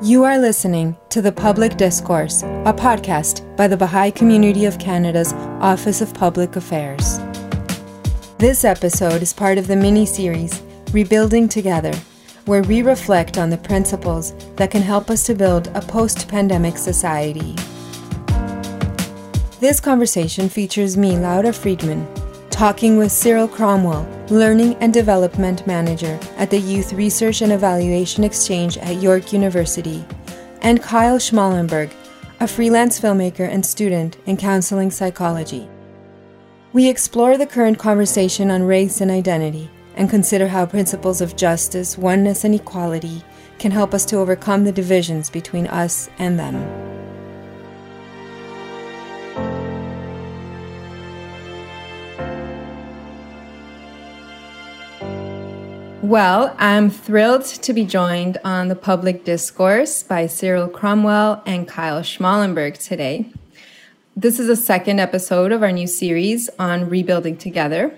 You are listening to The Public Discourse, a podcast by the Baha'i Community of Canada's Office of Public Affairs. This episode is part of the mini series Rebuilding Together, where we reflect on the principles that can help us to build a post pandemic society. This conversation features me, Laura Friedman, talking with Cyril Cromwell, Learning and Development Manager at the Youth Research and Evaluation Exchange at York University, and Kyle Schmalenberg, a freelance filmmaker and student in counseling psychology. We explore the current conversation on race and identity and consider how principles of justice, oneness, and equality can help us to overcome the divisions between us and them. Well, I'm thrilled to be joined on the public discourse by Cyril Cromwell and Kyle Schmalenberg today. This is the second episode of our new series on rebuilding together,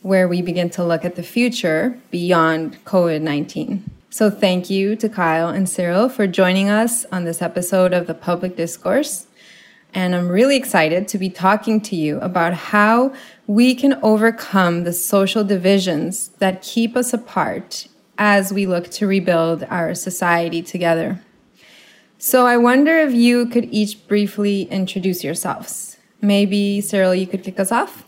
where we begin to look at the future beyond COVID 19. So, thank you to Kyle and Cyril for joining us on this episode of the public discourse. And I'm really excited to be talking to you about how we can overcome the social divisions that keep us apart as we look to rebuild our society together. So I wonder if you could each briefly introduce yourselves. Maybe, Cyril, you could kick us off?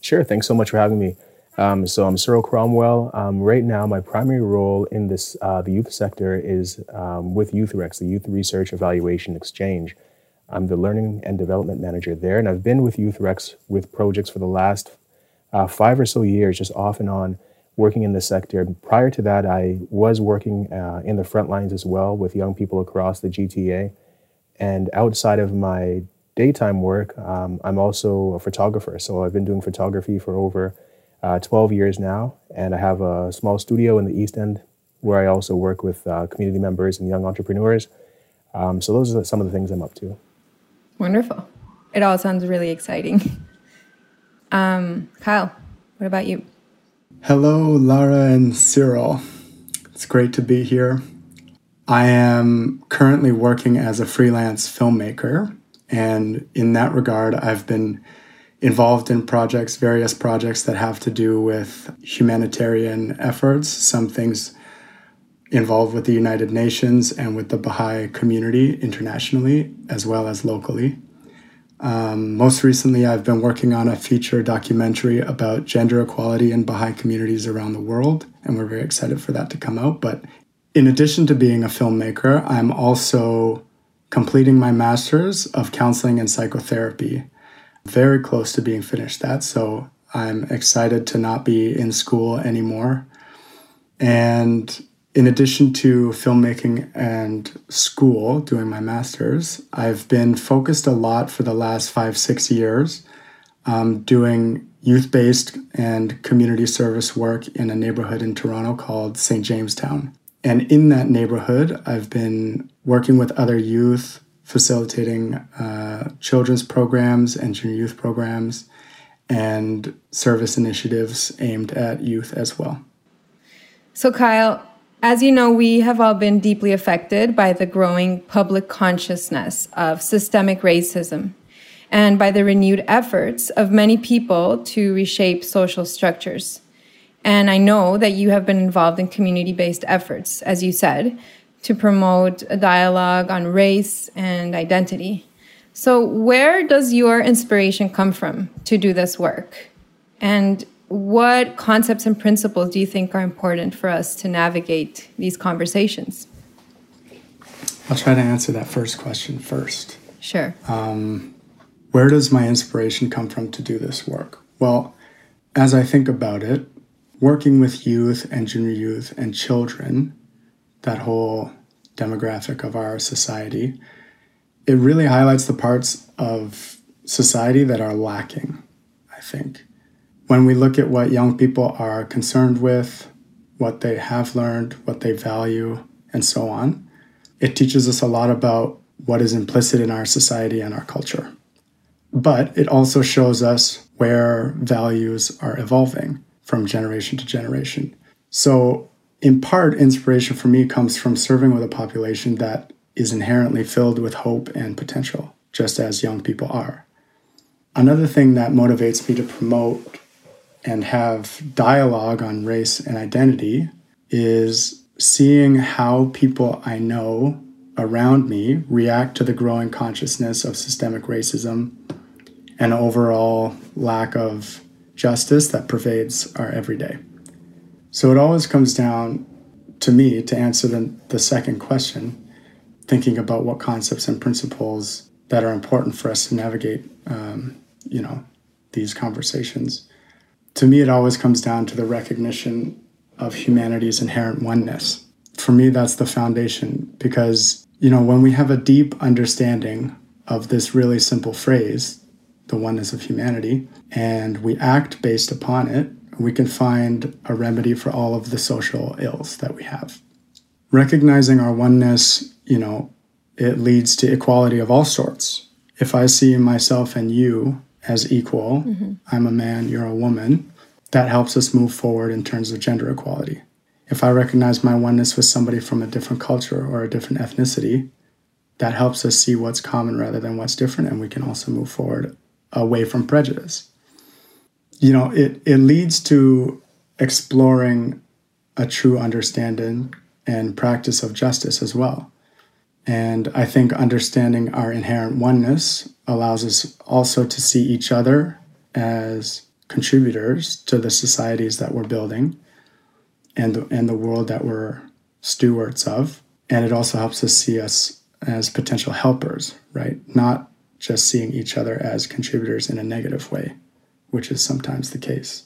Sure. Thanks so much for having me. Um, so I'm Cyril Cromwell. Um, right now, my primary role in this uh, the youth sector is um, with YouthRex, the Youth Research Evaluation Exchange. I'm the learning and development manager there, and I've been with YouthRex with projects for the last uh, five or so years, just off and on, working in the sector. Prior to that, I was working uh, in the front lines as well with young people across the GTA. And outside of my daytime work, um, I'm also a photographer. So I've been doing photography for over uh, 12 years now, and I have a small studio in the East End where I also work with uh, community members and young entrepreneurs. Um, so those are some of the things I'm up to. Wonderful. It all sounds really exciting. Um, Kyle, what about you? Hello, Lara and Cyril. It's great to be here. I am currently working as a freelance filmmaker, and in that regard, I've been involved in projects, various projects that have to do with humanitarian efforts, some things involved with the United Nations and with the Baha'i community internationally as well as locally. Um, most recently, I've been working on a feature documentary about gender equality in Baha'i communities around the world, and we're very excited for that to come out. But in addition to being a filmmaker, I'm also completing my master's of counseling and psychotherapy. Very close to being finished that, so I'm excited to not be in school anymore. And in addition to filmmaking and school, doing my master's, I've been focused a lot for the last five, six years um, doing youth based and community service work in a neighborhood in Toronto called St. Jamestown. And in that neighborhood, I've been working with other youth, facilitating uh, children's programs and junior youth programs and service initiatives aimed at youth as well. So, Kyle, as you know, we have all been deeply affected by the growing public consciousness of systemic racism and by the renewed efforts of many people to reshape social structures. And I know that you have been involved in community based efforts, as you said, to promote a dialogue on race and identity. So, where does your inspiration come from to do this work? And what concepts and principles do you think are important for us to navigate these conversations? I'll try to answer that first question first. Sure. Um, where does my inspiration come from to do this work? Well, as I think about it, working with youth and junior youth and children, that whole demographic of our society, it really highlights the parts of society that are lacking, I think when we look at what young people are concerned with, what they have learned, what they value, and so on, it teaches us a lot about what is implicit in our society and our culture. But it also shows us where values are evolving from generation to generation. So, in part, inspiration for me comes from serving with a population that is inherently filled with hope and potential, just as young people are. Another thing that motivates me to promote and have dialogue on race and identity is seeing how people I know around me react to the growing consciousness of systemic racism and overall lack of justice that pervades our everyday. So it always comes down to me to answer the, the second question, thinking about what concepts and principles that are important for us to navigate, um, you know, these conversations. To me, it always comes down to the recognition of humanity's inherent oneness. For me, that's the foundation because, you know, when we have a deep understanding of this really simple phrase, the oneness of humanity, and we act based upon it, we can find a remedy for all of the social ills that we have. Recognizing our oneness, you know, it leads to equality of all sorts. If I see myself and you as equal, mm-hmm. I'm a man, you're a woman, that helps us move forward in terms of gender equality. If I recognize my oneness with somebody from a different culture or a different ethnicity, that helps us see what's common rather than what's different, and we can also move forward away from prejudice. You know, it, it leads to exploring a true understanding and practice of justice as well. And I think understanding our inherent oneness allows us also to see each other as contributors to the societies that we're building and the, and the world that we're stewards of. And it also helps us see us as potential helpers, right? Not just seeing each other as contributors in a negative way, which is sometimes the case.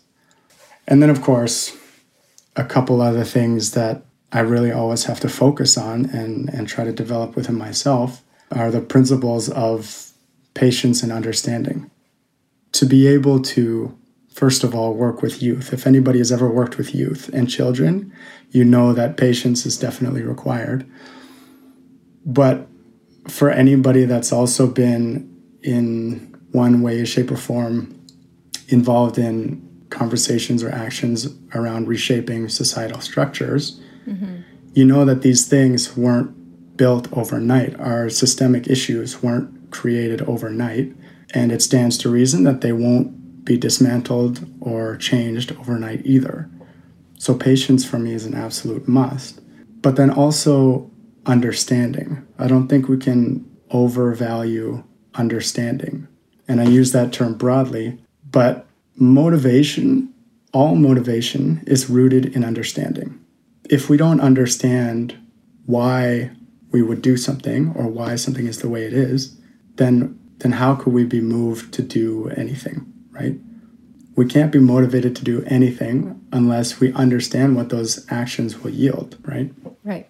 And then, of course, a couple other things that I really always have to focus on and, and try to develop within myself are the principles of patience and understanding. To be able to, first of all, work with youth. If anybody has ever worked with youth and children, you know that patience is definitely required. But for anybody that's also been in one way, shape, or form involved in conversations or actions around reshaping societal structures, mm-hmm. you know that these things weren't built overnight. Our systemic issues weren't created overnight. And it stands to reason that they won't be dismantled or changed overnight either. So, patience for me is an absolute must. But then also understanding. I don't think we can overvalue understanding. And I use that term broadly, but motivation, all motivation, is rooted in understanding. If we don't understand why we would do something or why something is the way it is, then then how could we be moved to do anything, right? We can't be motivated to do anything unless we understand what those actions will yield, right? Right.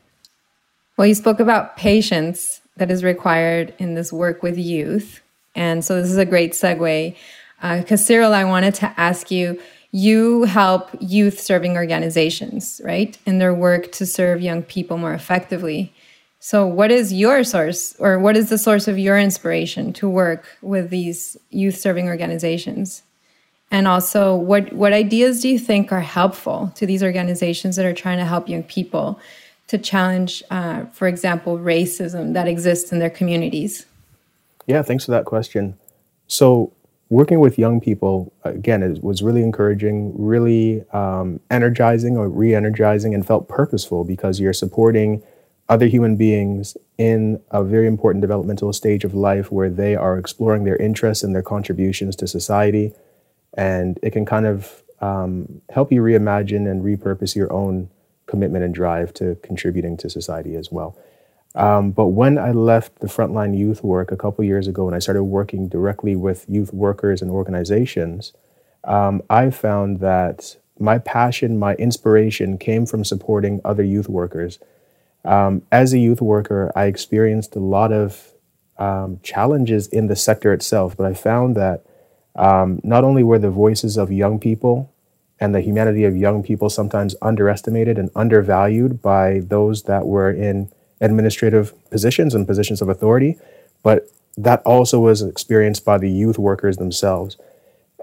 Well, you spoke about patience that is required in this work with youth. And so this is a great segue. Because, uh, Cyril, I wanted to ask you you help youth serving organizations, right, in their work to serve young people more effectively. So, what is your source, or what is the source of your inspiration to work with these youth serving organizations? And also, what, what ideas do you think are helpful to these organizations that are trying to help young people to challenge, uh, for example, racism that exists in their communities? Yeah, thanks for that question. So, working with young people, again, it was really encouraging, really um, energizing or re energizing, and felt purposeful because you're supporting other human beings in a very important developmental stage of life where they are exploring their interests and their contributions to society. And it can kind of um, help you reimagine and repurpose your own commitment and drive to contributing to society as well. Um, but when I left the frontline youth work a couple years ago and I started working directly with youth workers and organizations, um, I found that my passion, my inspiration came from supporting other youth workers. Um, as a youth worker, I experienced a lot of um, challenges in the sector itself, but I found that um, not only were the voices of young people and the humanity of young people sometimes underestimated and undervalued by those that were in administrative positions and positions of authority, but that also was experienced by the youth workers themselves.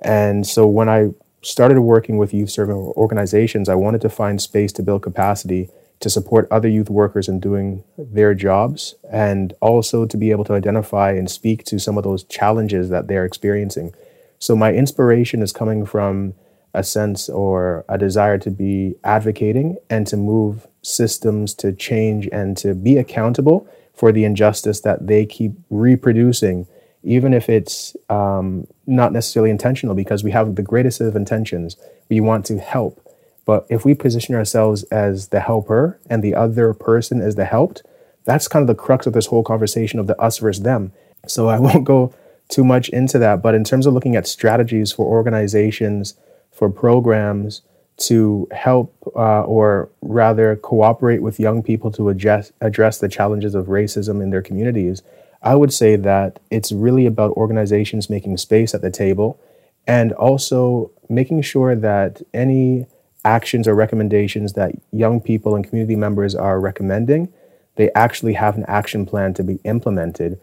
And so when I started working with youth serving organizations, I wanted to find space to build capacity to support other youth workers in doing their jobs and also to be able to identify and speak to some of those challenges that they're experiencing. So my inspiration is coming from a sense or a desire to be advocating and to move systems to change and to be accountable for the injustice that they keep reproducing, even if it's um, not necessarily intentional, because we have the greatest of intentions. We want to help. But if we position ourselves as the helper and the other person as the helped, that's kind of the crux of this whole conversation of the us versus them. So I won't go too much into that. But in terms of looking at strategies for organizations, for programs to help uh, or rather cooperate with young people to address, address the challenges of racism in their communities, I would say that it's really about organizations making space at the table and also making sure that any actions or recommendations that young people and community members are recommending, they actually have an action plan to be implemented.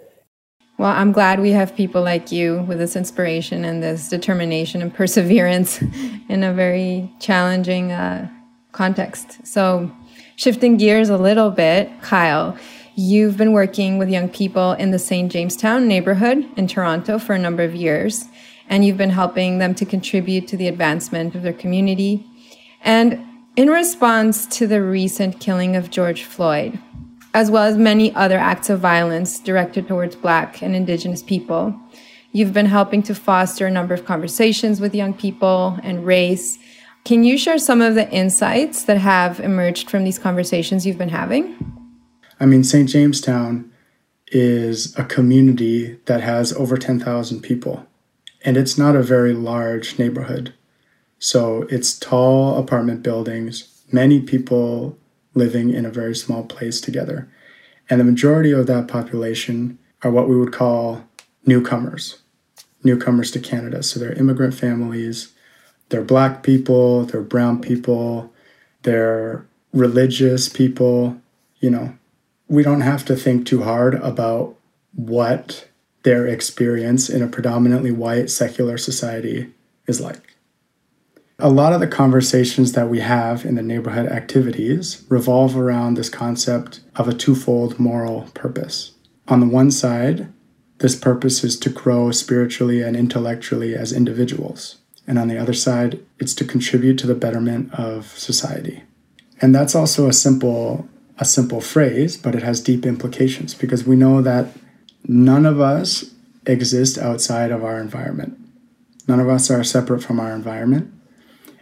Well, I'm glad we have people like you with this inspiration and this determination and perseverance in a very challenging uh, context. So, shifting gears a little bit, Kyle, you've been working with young people in the St. Jamestown neighborhood in Toronto for a number of years, and you've been helping them to contribute to the advancement of their community and in response to the recent killing of George Floyd, as well as many other acts of violence directed towards Black and Indigenous people, you've been helping to foster a number of conversations with young people and race. Can you share some of the insights that have emerged from these conversations you've been having? I mean, St. Jamestown is a community that has over 10,000 people, and it's not a very large neighborhood. So it's tall apartment buildings, many people living in a very small place together. And the majority of that population are what we would call newcomers, newcomers to Canada. So they're immigrant families, they're black people, they're brown people, they're religious people. You know, we don't have to think too hard about what their experience in a predominantly white secular society is like. A lot of the conversations that we have in the neighborhood activities revolve around this concept of a twofold moral purpose. On the one side, this purpose is to grow spiritually and intellectually as individuals. And on the other side, it's to contribute to the betterment of society. And that's also a simple a simple phrase, but it has deep implications because we know that none of us exist outside of our environment. None of us are separate from our environment.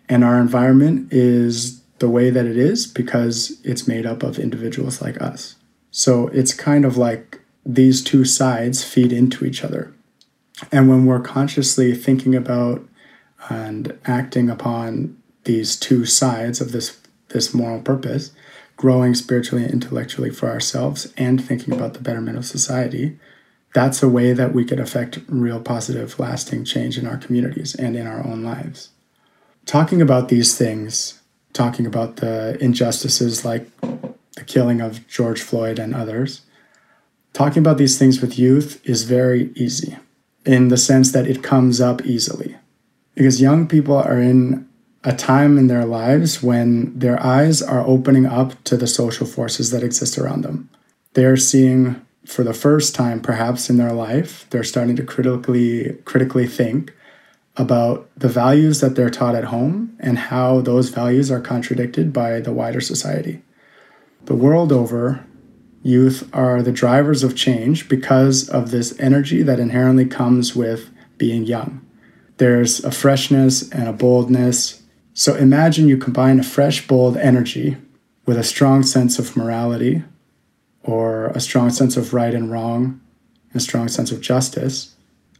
And our environment is the way that it is because it's made up of individuals like us. So it's kind of like these two sides feed into each other. And when we're consciously thinking about and acting upon these two sides of this, this moral purpose, growing spiritually and intellectually for ourselves and thinking about the betterment of society, that's a way that we could affect real positive, lasting change in our communities and in our own lives talking about these things, talking about the injustices like the killing of George Floyd and others, talking about these things with youth is very easy in the sense that it comes up easily. Because young people are in a time in their lives when their eyes are opening up to the social forces that exist around them. They're seeing for the first time perhaps in their life, they're starting to critically critically think about the values that they're taught at home and how those values are contradicted by the wider society. The world over, youth are the drivers of change because of this energy that inherently comes with being young. There's a freshness and a boldness. So imagine you combine a fresh, bold energy with a strong sense of morality or a strong sense of right and wrong, and a strong sense of justice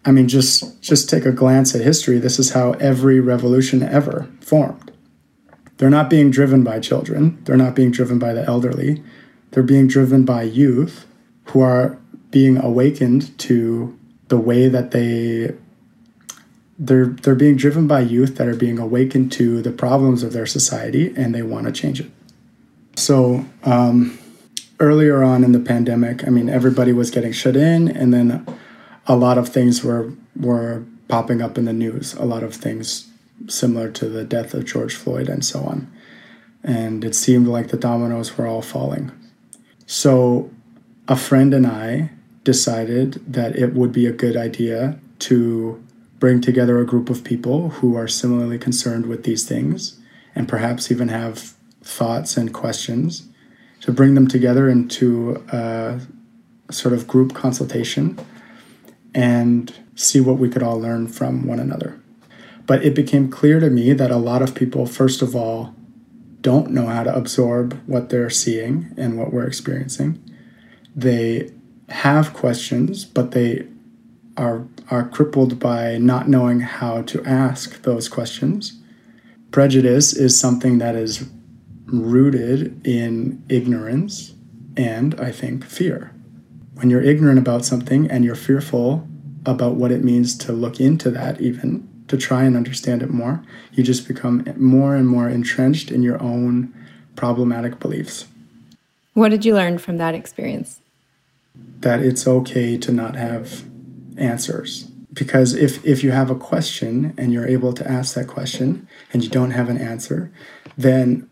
I mean, just just take a glance at history. This is how every revolution ever formed. They're not being driven by children. They're not being driven by the elderly. They're being driven by youth who are being awakened to the way that they they're they're being driven by youth that are being awakened to the problems of their society and they want to change it. So um, earlier on in the pandemic, I mean, everybody was getting shut in, and then a lot of things were were popping up in the news. A lot of things similar to the death of George Floyd and so on. And it seemed like the dominoes were all falling. So a friend and I decided that it would be a good idea to bring together a group of people who are similarly concerned with these things and perhaps even have thoughts and questions to bring them together into a sort of group consultation and see what we could all learn from one another. But it became clear to me that a lot of people, first of all, don't know how to absorb what they're seeing and what we're experiencing. They have questions, but they are, are crippled by not knowing how to ask those questions. Prejudice is something that is rooted in ignorance and, I think, fear. When you're ignorant about something and you're fearful about what it means to look into that, even to try and understand it more, you just become more and more entrenched in your own problematic beliefs. What did you learn from that experience? That it's okay to not have answers. Because if, if you have a question and you're able to ask that question and you don't have an answer, then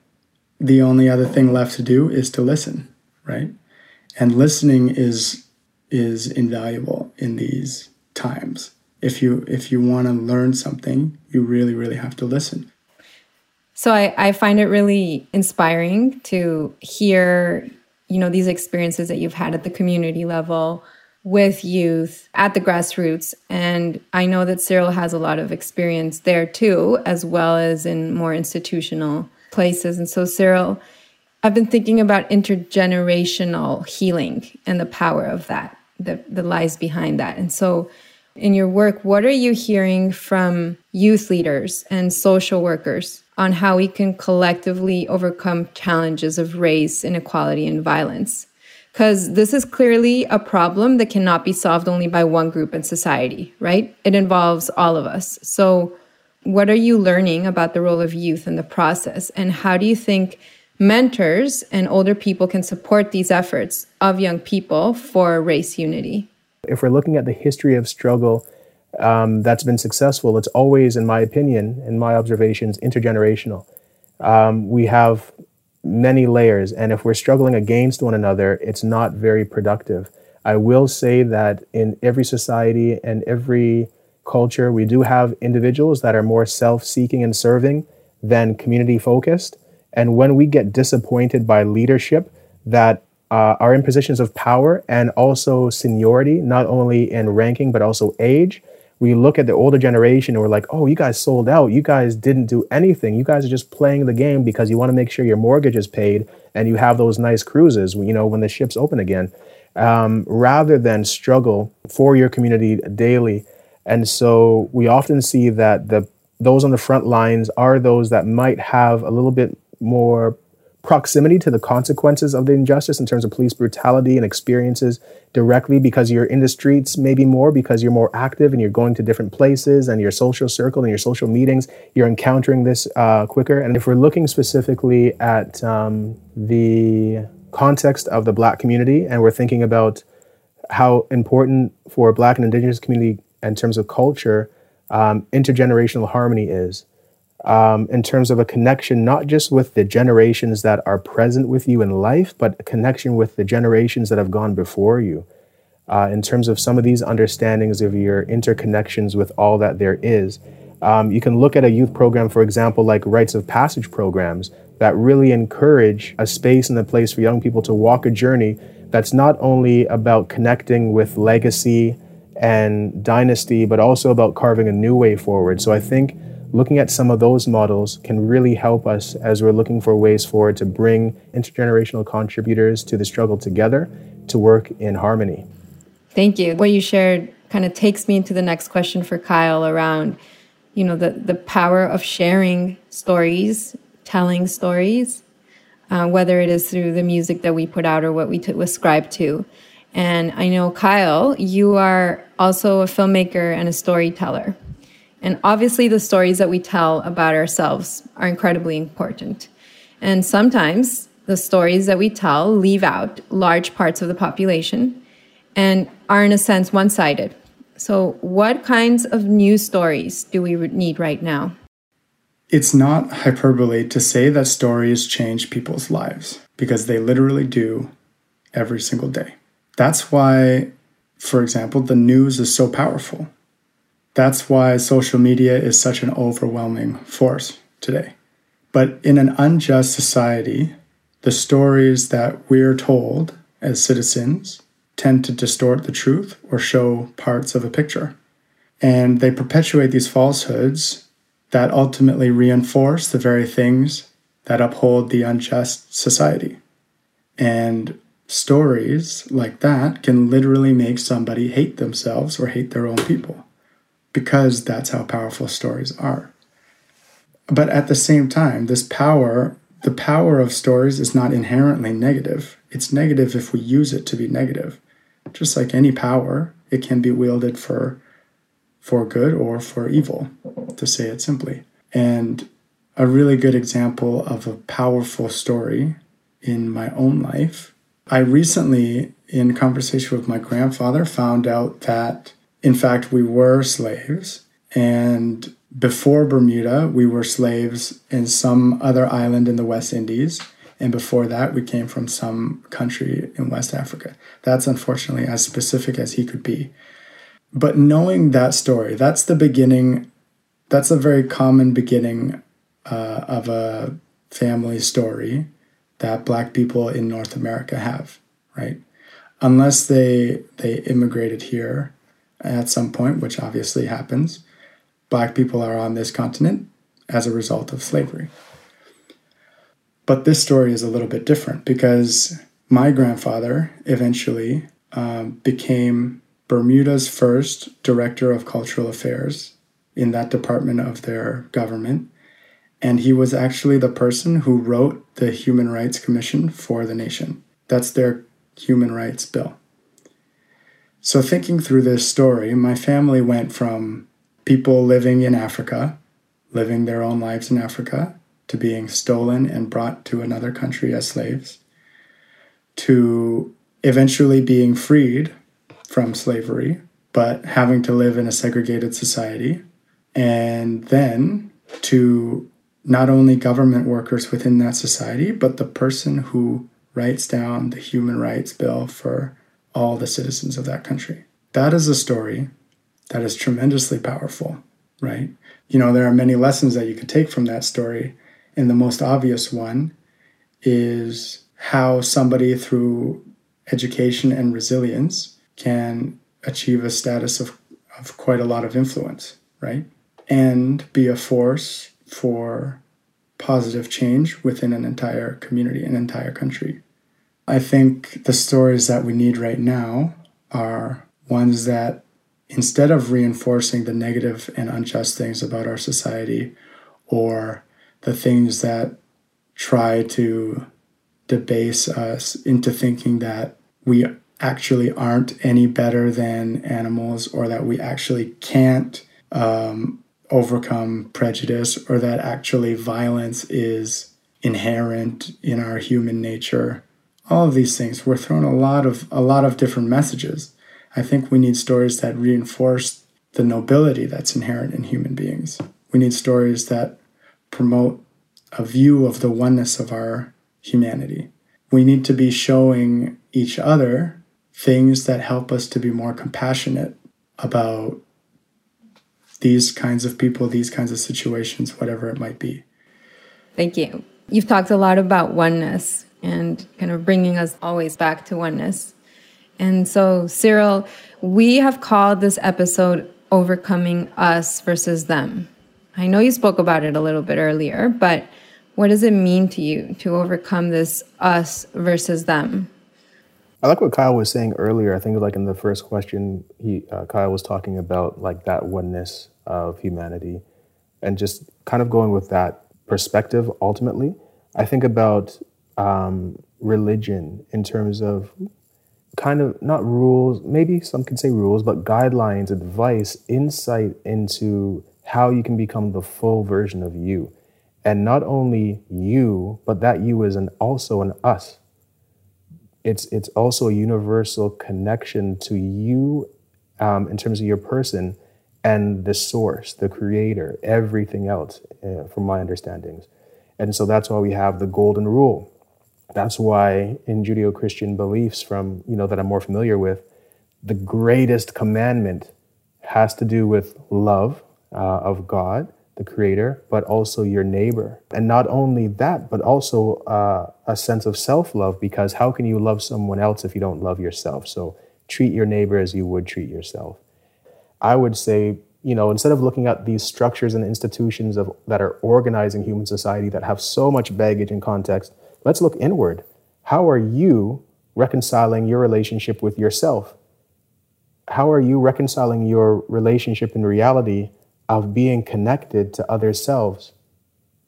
the only other thing left to do is to listen, right? And listening is is invaluable in these times. If you if you want to learn something, you really really have to listen. So I, I find it really inspiring to hear, you know, these experiences that you've had at the community level with youth at the grassroots. And I know that Cyril has a lot of experience there too, as well as in more institutional places. And so, Cyril, I've been thinking about intergenerational healing and the power of that, that, that lies behind that. And so, in your work, what are you hearing from youth leaders and social workers on how we can collectively overcome challenges of race, inequality, and violence? because this is clearly a problem that cannot be solved only by one group in society, right? It involves all of us. So, what are you learning about the role of youth in the process? And how do you think mentors and older people can support these efforts of young people for race unity? If we're looking at the history of struggle um, that's been successful, it's always, in my opinion, in my observations, intergenerational. Um, we have many layers. And if we're struggling against one another, it's not very productive. I will say that in every society and every culture, we do have individuals that are more self seeking and serving than community focused. And when we get disappointed by leadership that uh, are in positions of power and also seniority, not only in ranking, but also age, we look at the older generation and we're like, oh, you guys sold out. You guys didn't do anything. You guys are just playing the game because you want to make sure your mortgage is paid and you have those nice cruises, you know, when the ships open again, um, rather than struggle for your community daily. And so we often see that the those on the front lines are those that might have a little bit more proximity to the consequences of the injustice in terms of police brutality and experiences directly because you're in the streets maybe more because you're more active and you're going to different places and your social circle and your social meetings you're encountering this uh, quicker. And if we're looking specifically at um, the context of the black community and we're thinking about how important for black and indigenous community in terms of culture um, intergenerational harmony is um, in terms of a connection, not just with the generations that are present with you in life, but a connection with the generations that have gone before you. Uh, in terms of some of these understandings of your interconnections with all that there is. Um, you can look at a youth program, for example, like rites of passage programs that really encourage a space and a place for young people to walk a journey that's not only about connecting with legacy and dynasty, but also about carving a new way forward. So I think looking at some of those models can really help us as we're looking for ways forward to bring intergenerational contributors to the struggle together to work in harmony. Thank you. What you shared kind of takes me into the next question for Kyle around, you know, the, the power of sharing stories, telling stories, uh, whether it is through the music that we put out or what we t- ascribe to. And I know, Kyle, you are also a filmmaker and a storyteller. And obviously, the stories that we tell about ourselves are incredibly important. And sometimes the stories that we tell leave out large parts of the population and are, in a sense, one sided. So, what kinds of new stories do we need right now? it's not hyperbole to say that stories change people's lives because they literally do every single day. That's why, for example, the news is so powerful. That's why social media is such an overwhelming force today. But in an unjust society, the stories that we're told as citizens tend to distort the truth or show parts of a picture. And they perpetuate these falsehoods that ultimately reinforce the very things that uphold the unjust society. And stories like that can literally make somebody hate themselves or hate their own people because that's how powerful stories are. But at the same time, this power, the power of stories is not inherently negative. It's negative if we use it to be negative. Just like any power, it can be wielded for for good or for evil, to say it simply. And a really good example of a powerful story in my own life. I recently, in conversation with my grandfather, found out that, in fact, we were slaves. And before Bermuda, we were slaves in some other island in the West Indies. And before that, we came from some country in West Africa. That's unfortunately as specific as he could be. But knowing that story, that's the beginning, that's a very common beginning uh, of a family story that Black people in North America have, right? Unless they they immigrated here at some point, which obviously happens, Black people are on this continent as a result of slavery. But this story is a little bit different because my grandfather eventually um, became Bermuda's first director of cultural affairs in that department of their government. And he was actually the person who wrote the Human Rights Commission for the nation. That's their human rights bill. So, thinking through this story, my family went from people living in Africa, living their own lives in Africa, to being stolen and brought to another country as slaves, to eventually being freed from slavery, but having to live in a segregated society, and then to not only government workers within that society, but the person who writes down the human rights bill for all the citizens of that country. That is a story that is tremendously powerful, right? You know, there are many lessons that you could take from that story. And the most obvious one is how somebody, through education and resilience, can achieve a status of, of quite a lot of influence, right? And be a force for positive change within an entire community, an entire country. I think the stories that we need right now are ones that, instead of reinforcing the negative and unjust things about our society or the things that try to debase us into thinking that we actually aren't any better than animals or that we actually can't um, overcome prejudice or that actually violence is inherent in our human nature all of these things we're throwing a lot of a lot of different messages i think we need stories that reinforce the nobility that's inherent in human beings we need stories that promote a view of the oneness of our humanity we need to be showing each other things that help us to be more compassionate about these kinds of people, these kinds of situations, whatever it might be. Thank you. You've talked a lot about oneness and kind of bringing us always back to oneness. And so, Cyril, we have called this episode Overcoming Us versus Them. I know you spoke about it a little bit earlier, but what does it mean to you to overcome this us versus them? I like what Kyle was saying earlier. I think like in the first question, he uh, Kyle was talking about like that oneness of humanity, and just kind of going with that perspective. Ultimately, I think about um, religion in terms of kind of not rules, maybe some could say rules, but guidelines, advice, insight into how you can become the full version of you, and not only you, but that you is an also an us it's it's also a universal connection to you um, in terms of your person and the source, the creator, everything else, uh, from my understandings. And so that's why we have the golden rule. That's why in Judeo-Christian beliefs from, you know, that I'm more familiar with, the greatest commandment has to do with love uh, of God, the creator, but also your neighbor. And not only that, but also uh, a sense of self-love because how can you love someone else if you don't love yourself? So treat your neighbor as you would treat yourself. I would say, you know, instead of looking at these structures and institutions of, that are organizing human society that have so much baggage and context, let's look inward. How are you reconciling your relationship with yourself? How are you reconciling your relationship in reality of being connected to other selves?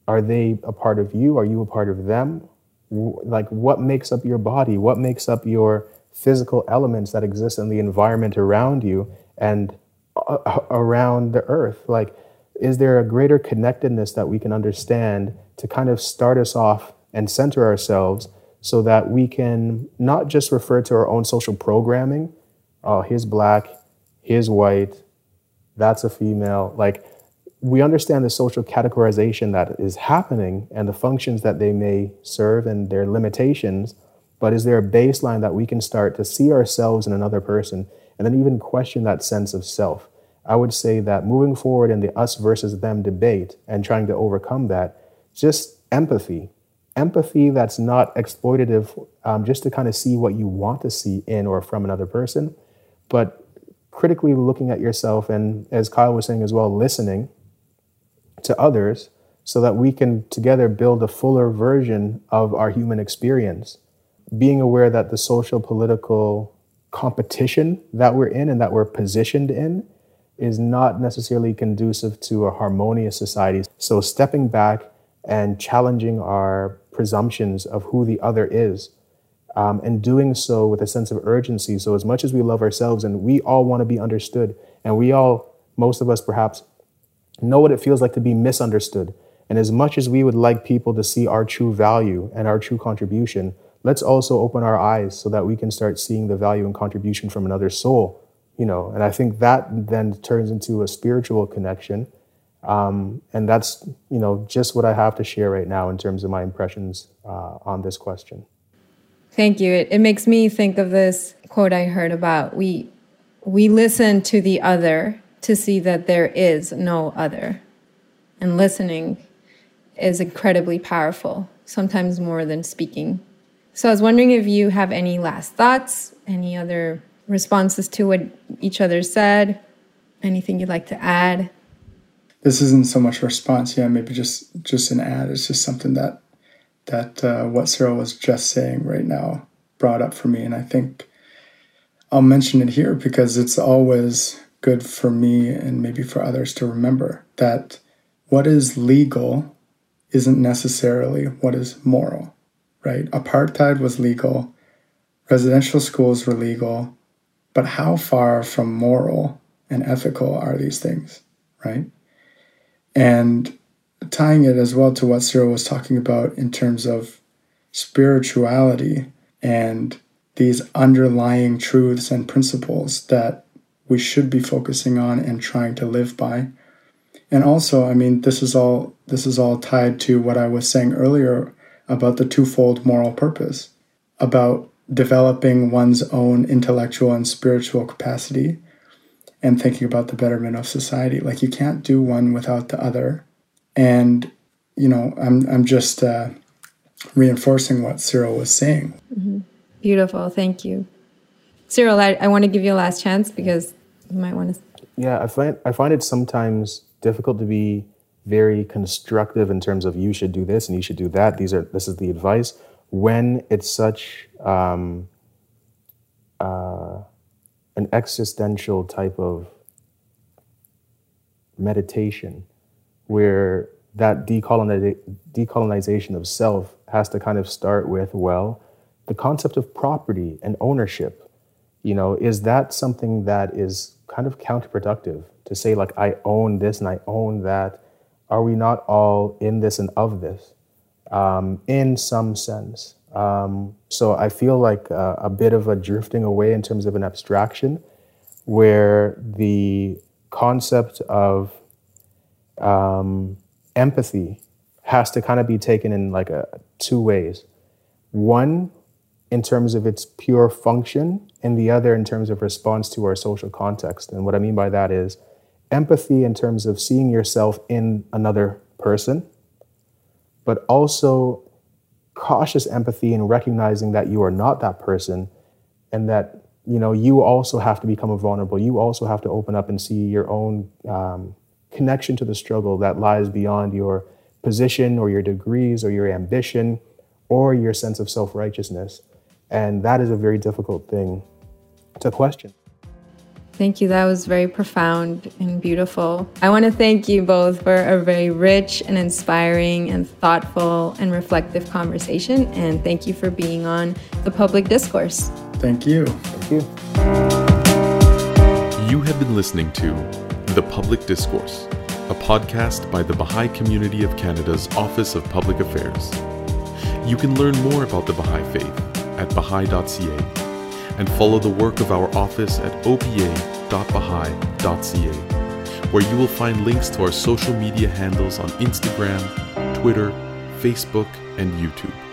Are they a part of you? Are you a part of them? Like, what makes up your body? What makes up your physical elements that exist in the environment around you? And uh, around the earth like is there a greater connectedness that we can understand to kind of start us off and center ourselves so that we can not just refer to our own social programming oh he's black he's white that's a female like we understand the social categorization that is happening and the functions that they may serve and their limitations but is there a baseline that we can start to see ourselves in another person and then even question that sense of self. I would say that moving forward in the us versus them debate and trying to overcome that, just empathy, empathy that's not exploitative, um, just to kind of see what you want to see in or from another person, but critically looking at yourself and, as Kyle was saying as well, listening to others so that we can together build a fuller version of our human experience. Being aware that the social, political, competition that we're in and that we're positioned in is not necessarily conducive to a harmonious society. So, stepping back and challenging our presumptions of who the other is, um, and doing so with a sense of urgency. So, as much as we love ourselves and we all want to be understood, and we all, most of us perhaps, know what it feels like to be misunderstood. And as much as we would like people to see our true value and our true contribution, let's also open our eyes so that we can start seeing the value and contribution from another soul you know and i think that then turns into a spiritual connection um, and that's you know just what i have to share right now in terms of my impressions uh, on this question. Thank you. It, it makes me think of this quote i heard about we we listen to the other to see that there is no other. And listening is incredibly powerful sometimes more than speaking. So I was wondering if you have any last thoughts, any other responses to what each other said, anything you'd like to add. This isn't so much a response, yeah, maybe just just an ad. It's just something that that uh, what Cyril was just saying right now brought up for me, and I think I'll mention it here because it's always good for me and maybe for others to remember that what is legal isn't necessarily what is moral right? Apartheid was legal, residential schools were legal, but how far from moral and ethical are these things, right? And tying it as well to what Cyril was talking about in terms of spirituality and these underlying truths and principles that we should be focusing on and trying to live by. And also, I mean, this is all this is all tied to what I was saying earlier about the twofold moral purpose, about developing one's own intellectual and spiritual capacity and thinking about the betterment of society. Like you can't do one without the other. And, you know, I'm, I'm just uh, reinforcing what Cyril was saying. Mm-hmm. Beautiful. Thank you. Cyril, I, I want to give you a last chance because you might want to. Yeah, I find, I find it sometimes difficult to be very constructive in terms of you should do this and you should do that. These are this is the advice. When it's such um, uh, an existential type of meditation, where that decoloniza- decolonization of self has to kind of start with well, the concept of property and ownership. You know, is that something that is kind of counterproductive to say like I own this and I own that? are we not all in this and of this um, in some sense? Um, so I feel like a bit of a drifting away in terms of an abstraction where the concept of um, empathy has to kind of be taken in like a two ways. One, in terms of its pure function, and the other in terms of response to our social context. And what I mean by that is empathy in terms of seeing yourself in another person, but also cautious empathy in recognizing that you are not that person and that you know you also have to become vulnerable. You also have to open up and see your own um, connection to the struggle that lies beyond your position or your degrees or your ambition or your sense of self-righteousness. And that is a very difficult thing to question Thank you. That was very profound and beautiful. I want to thank you both for a very rich and inspiring and thoughtful and reflective conversation. And thank you for being on the public discourse. Thank you. thank you You have been listening to The Public Discourse, a podcast by the Baha'i Community of Canada's Office of Public Affairs. You can learn more about the Baha'i Faith at baha'i.ca and follow the work of our office at opa.baha'i.ca, where you will find links to our social media handles on Instagram, Twitter, Facebook, and YouTube.